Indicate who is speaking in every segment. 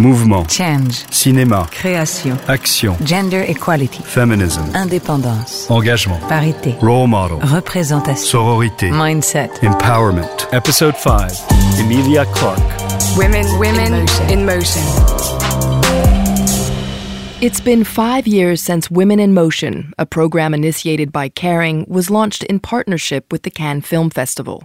Speaker 1: Mouvement.
Speaker 2: Change.
Speaker 1: Cinéma.
Speaker 2: Création.
Speaker 1: Action.
Speaker 2: Gender equality.
Speaker 1: Feminism.
Speaker 2: Indépendance.
Speaker 1: Engagement.
Speaker 2: Parité.
Speaker 1: Role model.
Speaker 2: Représentation.
Speaker 1: Sororité.
Speaker 2: Mindset.
Speaker 1: Empowerment. Episode 5. Emilia Clarke.
Speaker 3: Women, women in motion.
Speaker 4: It's been five years since Women in Motion, a program initiated by Kering, was launched in partnership with the Cannes Film Festival.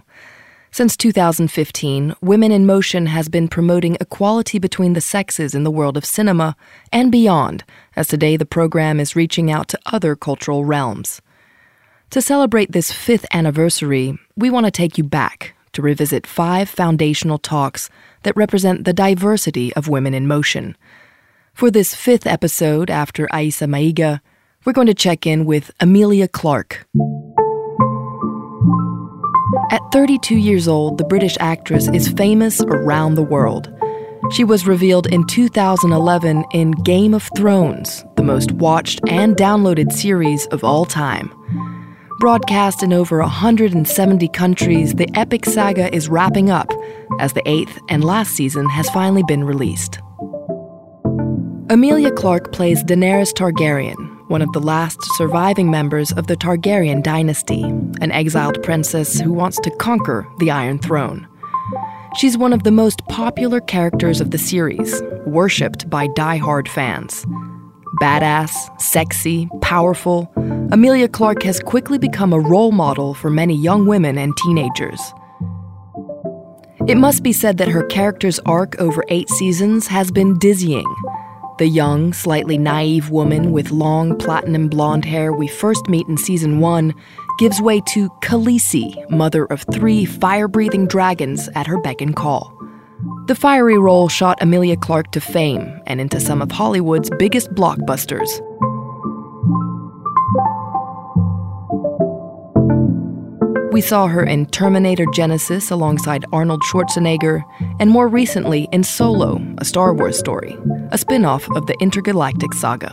Speaker 4: Since 2015, Women in Motion has been promoting equality between the sexes in the world of cinema and beyond, as today the program is reaching out to other cultural realms. To celebrate this fifth anniversary, we want to take you back to revisit five foundational talks that represent the diversity of women in motion. For this fifth episode after Aissa Maiga, we're going to check in with Emilia Clarke. At 32 years old, the British actress is famous around the world. She was revealed in 2011 in Game of Thrones, the most watched and downloaded series of all time. Broadcast in over 170 countries, the epic saga is wrapping up as the eighth and last season has finally been released. Emilia Clarke plays Daenerys Targaryen, one of the last surviving members of the Targaryen dynasty, an exiled princess who wants to conquer the Iron Throne. She's one of the most popular characters of the series, worshipped by die-hard fans. Badass, sexy, powerful, Emilia Clarke has quickly become a role model for many young women and teenagers. It must be said that her character's arc over eight seasons has been dizzying. The young, slightly naive woman with long platinum blonde hair we first meet in season one gives way to Khaleesi, mother of three fire breathing dragons at her beck and call. The fiery role shot Emilia Clarke to fame and into some of Hollywood's biggest blockbusters. We saw her in Terminator Genisys alongside Arnold Schwarzenegger, and more recently in Solo, a Star Wars story, a spin off of the intergalactic saga.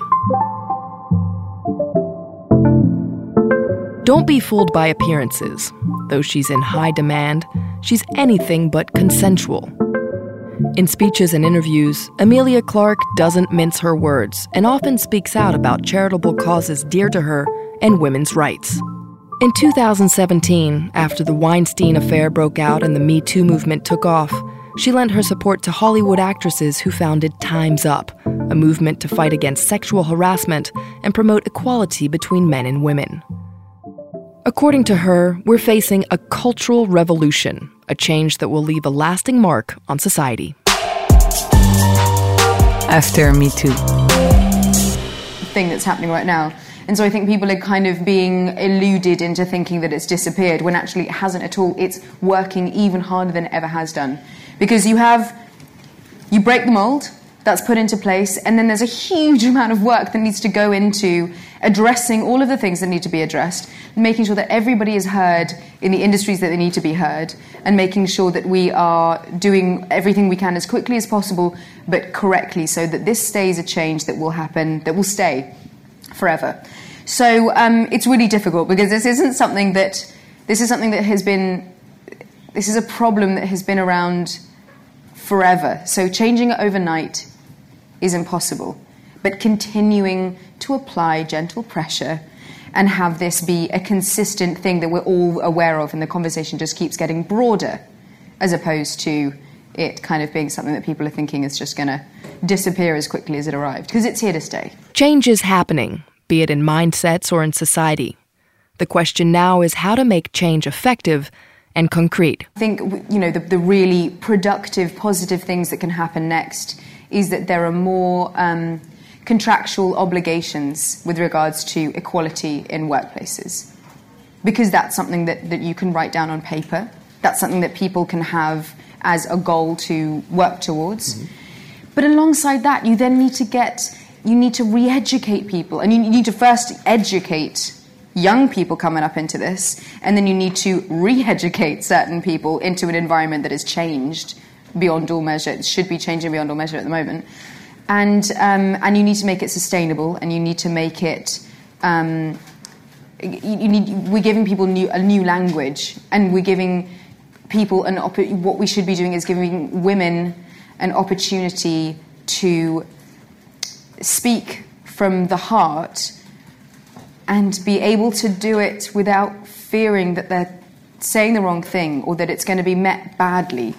Speaker 4: Don't be fooled by appearances. Though she's in high demand, she's anything but consensual. In speeches and interviews, Emilia Clarke doesn't mince her words and often speaks out about charitable causes dear to her and women's rights. In 2017, after the Weinstein affair broke out and the Me Too movement took off, she lent her support to Hollywood actresses who founded Time's Up, a movement to fight against sexual harassment and promote equality between men and women. According to her, we're facing a cultural revolution, a change that will leave a lasting mark on society.
Speaker 2: After Me Too.
Speaker 5: The thing that's happening right now. And so I think people are kind of being eluded into thinking that it's disappeared when actually it hasn't at all. It's working even harder than it ever has done. Because you have, you break the mold, that's put into place, and then there's a huge amount of work that needs to go into addressing all of the things that need to be addressed, making sure that everybody is heard in the industries that they need to be heard, and making sure that we are doing everything we can as quickly as possible, but correctly, so that this stays a change that will happen, that will stay forever. So um, it's really difficult because this isn't something that this is something that has been this is a problem that has been around forever. So changing it overnight is impossible. But continuing to apply gentle pressure and have this be a consistent thing that we're all aware of and the conversation just keeps getting broader as opposed to it kind of being something that people are thinking is just going to disappear as quickly as it arrived because it's here to stay.
Speaker 4: Change is happening, be it in mindsets or in society. The question now is how to make change effective and concrete.
Speaker 5: I think you know the, the really productive, positive things that can happen next is that there are more um, contractual obligations with regards to equality in workplaces, because that's something that, that you can write down on paper. That's something that people can have as a goal to work towards. Mm-hmm. But alongside that, you then need to get you need to re-educate people, and you need to first educate young people coming up into this, and then you need to re educate certain people into an environment that has changed beyond all measure. It should be changing beyond all measure at the moment. And, um, and you need to make it sustainable, and you need to make it. Um, you need, we're giving people new, a new language, and we're giving people an op- what we should be doing is giving women an opportunity to speak from the heart and be able to do it without fearing that they're saying the wrong thing or that it's going to be met badly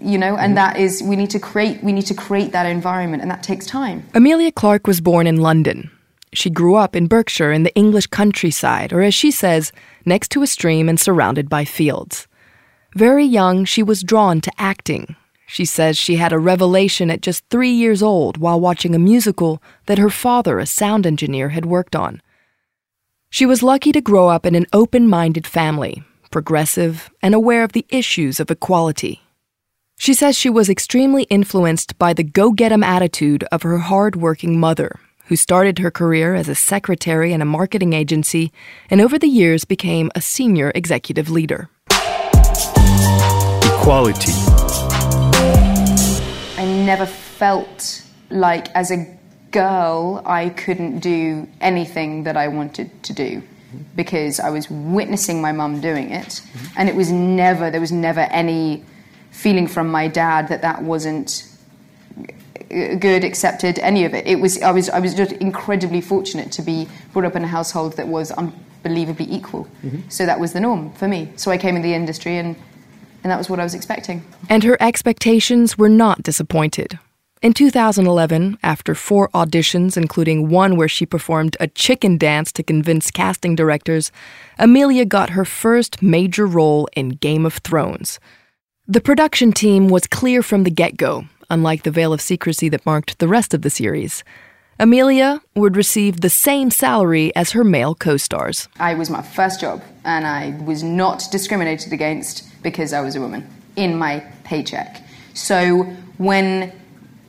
Speaker 5: you know and mm-hmm. that is we need to create we need to create that environment and that takes time
Speaker 4: Emilia Clarke was born in London. She grew up in Berkshire in the English countryside, or as she says, next to a stream and surrounded by fields. Very young, she was drawn to acting. She says she had a revelation at just three years old while watching a musical that her father, a sound engineer, had worked on. She was lucky to grow up in an open minded family, progressive and aware of the issues of equality. She says she was extremely influenced by the go get 'em attitude of her hard working mother, who started her career as a secretary in a marketing agency and over the years became a senior executive leader.
Speaker 1: Equality.
Speaker 5: I never felt like as a girl I couldn't do anything that I wanted to do because I was witnessing my mum doing it. And it was never there was never any feeling from my dad that that wasn't uh, good accepted any of it. It was I was I was just incredibly fortunate to be brought up in a household that was unbelievably equal. So that was the norm for me. So I came in the industry and and that was what I was expecting
Speaker 4: And her expectations were not disappointed. In 2011, after four auditions, including one where she performed a chicken dance to convince casting directors, Emilia got her first major role in Game of Thrones. The production team was clear from the get go, unlike the veil of secrecy that marked the rest of the series. Emilia would receive the same salary as her male co stars.
Speaker 5: I was my first job, and I was not discriminated against because I was a woman in my paycheck. So when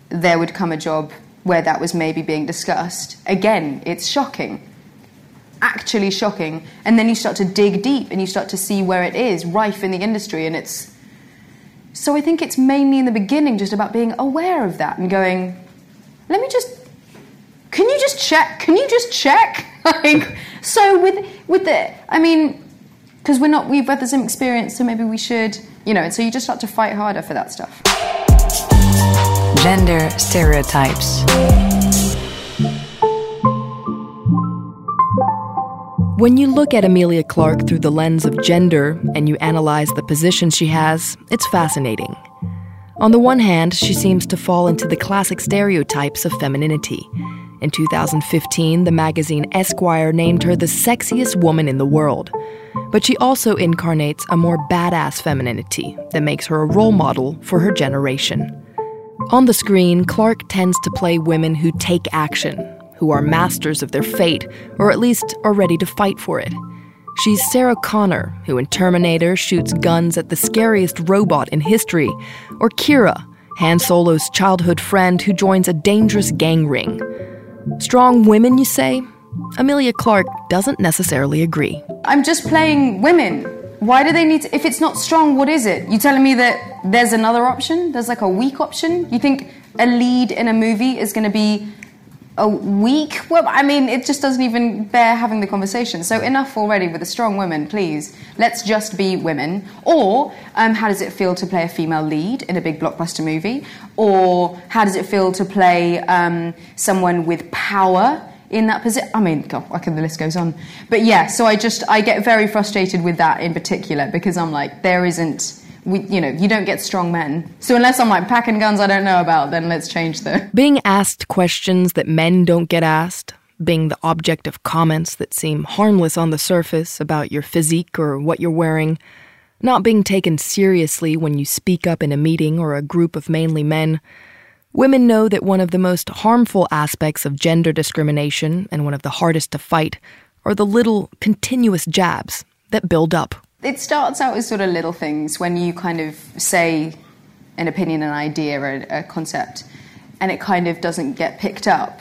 Speaker 5: there would come a job where that was maybe being discussed, again, it's shocking. Actually shocking. And then you start to dig deep and you start to see where it is rife in the industry, and it's. So I think it's mainly in the beginning just about being aware of that and going, let me just can you just check can you just check like so with with the i mean because we're not we've had the same experience so maybe we should you know and so you just start to fight harder for that stuff
Speaker 2: Gender stereotypes.
Speaker 4: When you look at Emilia Clarke through the lens of gender and you analyze the position she has, it's fascinating. On the one hand, she seems to fall into the classic stereotypes of femininity. In 2015, the magazine Esquire named her the sexiest woman in the world. But she also incarnates a more badass femininity that makes her a role model for her generation. On the screen, Clarke tends to play women who take action, who are masters of their fate, or at least are ready to fight for it. She's Sarah Connor, who in Terminator shoots guns at the scariest robot in history, or Qi'ra, Han Solo's childhood friend who joins a dangerous gang ring. Strong women, you say? Emilia Clarke doesn't necessarily agree.
Speaker 5: i'm just playing women why do they need to if it's not strong what is it you telling me that there's another option there's like a weak option you think a lead in a movie is going to be a weak well i mean it just doesn't even bear having the conversation. So enough already with the strong women please. Let's just be women. Or um, how does it feel to play a female lead in a big blockbuster movie? Or how does it feel to play um, someone with power in that position i mean god I can, the list goes on. But yeah so i just i get very frustrated with that in particular because i'm like there isn't we, you know you don't get strong men so unless i'm like packing guns i don't know about then let's change the
Speaker 4: Being asked questions that men don't get asked, being the object of comments that seem harmless on the surface about your physique or what you're wearing, not being taken seriously when you speak up in a meeting or a group of mainly men. Women know that one of the most harmful aspects of gender discrimination and one of the hardest to fight are the little continuous jabs that build up.
Speaker 5: It starts out as sort of little things when you kind of say an opinion, an idea, a, a concept, and it kind of doesn't get picked up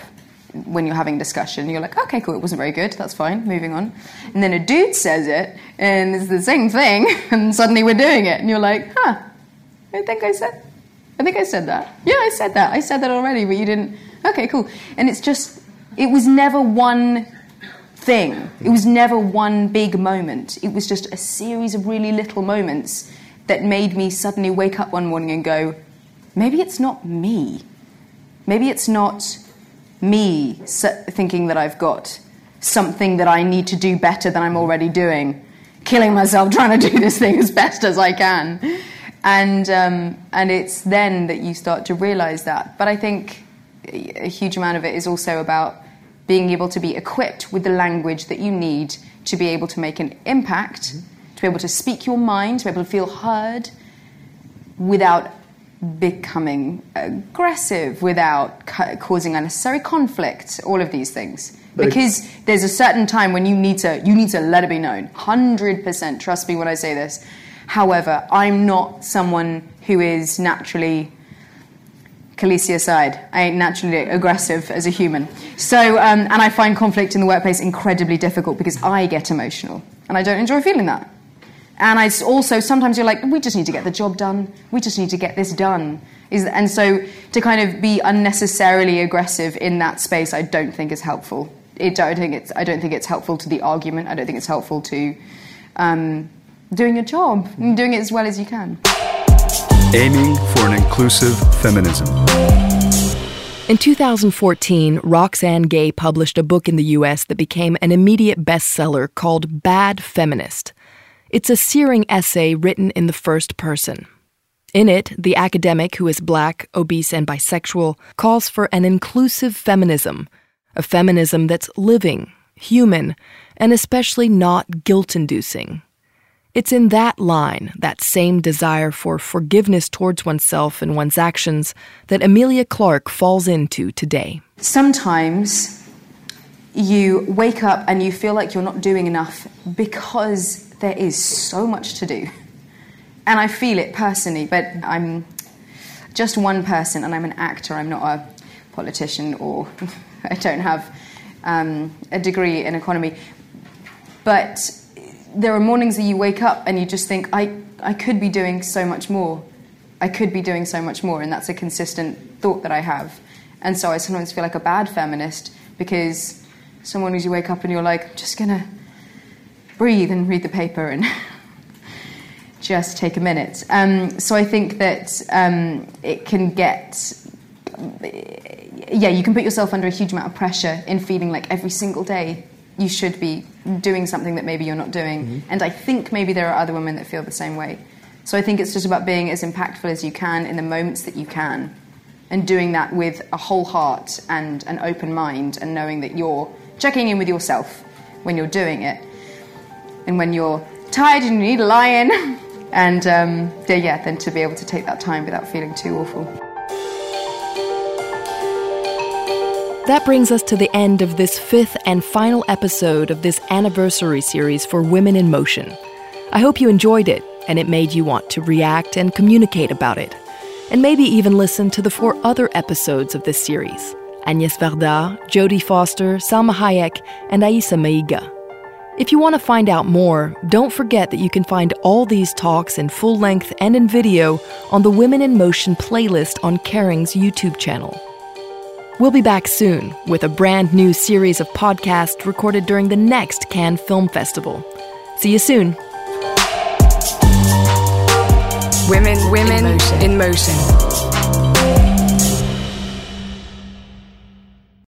Speaker 5: when you're having discussion. You're like, okay, cool, it wasn't very good, that's fine, moving on. And then a dude says it, and it's the same thing, and suddenly we're doing it, and you're like, huh, I think I said, I think I said that. Yeah, I said that. I said that already, but you didn't. Okay, cool. And it's just, it was never one thing. It was never one big moment. It was just a series of really little moments that made me suddenly wake up one morning and go, maybe it's not me. maybe it's not me thinking that I've got something that I need to do better than I'm already doing, killing myself trying to do this thing as best as I can. And, um, and it's then that you start to realize that. But I think a huge amount of it is also about being able to be equipped with the language that you need to be able to make an impact, mm-hmm. to be able to speak your mind, to be able to feel heard without becoming aggressive, without ca- causing unnecessary conflict, all of these things. But because there's a certain time when you need to you need to let it be known. 100% trust me when I say this. However, I'm not someone who is naturally Khaleesi aside, I ain't naturally aggressive as a human. So, um, and I find conflict in the workplace incredibly difficult because I get emotional and I don't enjoy feeling that. And I also, sometimes you're like, we just need to get the job done. We just need to get this done. Is, and so to kind of be unnecessarily aggressive in that space, I don't think is helpful. It, I, don't think it's, I don't think it's helpful to the argument. I don't think it's helpful to um, doing your job and doing it as well as you can.
Speaker 1: Aiming for an inclusive feminism.
Speaker 4: In 2014, Roxane Gay published a book in the US that became an immediate bestseller called Bad Feminist. It's a searing essay written in the first person. In it, the academic, who is black, obese, and bisexual, calls for an inclusive feminism, a feminism that's living, human, and especially not guilt inducing. It's in that line, that same desire for forgiveness towards oneself and one's actions, that Emilia Clarke falls into today.
Speaker 5: Sometimes you wake up and you feel like you're not doing enough because there is so much to do. And I feel it personally, but I'm just one person and I'm an actor. I'm not a politician or I don't have um, a degree in economy. But there are mornings that you wake up and you just think, I, I could be doing so much more. I could be doing so much more. And that's a consistent thought that I have. And so I sometimes feel like a bad feminist because someone who's you wake up and you're like, just gonna breathe and read the paper and just take a minute. Um, so I think that um, it can get, yeah, you can put yourself under a huge amount of pressure in feeling like every single day you should be doing something that maybe you're not doing. Mm-hmm. And I think maybe there are other women that feel the same way. So I think it's just about being as impactful as you can in the moments that you can and doing that with a whole heart and an open mind and knowing that you're checking in with yourself when you're doing it. And when you're tired and you need a lie in, and um, yeah, then to be able to take that time without feeling too awful.
Speaker 4: That brings us to the end of this fifth and final episode of this anniversary series for Women in Motion. I hope you enjoyed it and it made you want to react and communicate about it. And maybe even listen to the four other episodes of this series Agnes Varda, Jodie Foster, Salma Hayek, and Aissa Maïga. If you want to find out more, don't forget that you can find all these talks in full length and in video on the Women in Motion playlist on Kering's YouTube channel. We'll be back soon with a brand new series of podcasts recorded during the next Cannes Film Festival. See you soon.
Speaker 3: Women, women in motion. In motion.